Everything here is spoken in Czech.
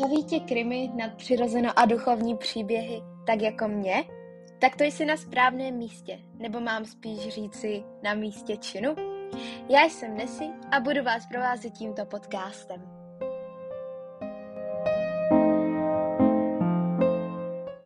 Baví tě krymy, nadpřirozeno a duchovní příběhy, tak jako mě? Tak to jsi na správném místě, nebo mám spíš říci na místě činu? Já jsem Nesi a budu vás provázet tímto podcastem.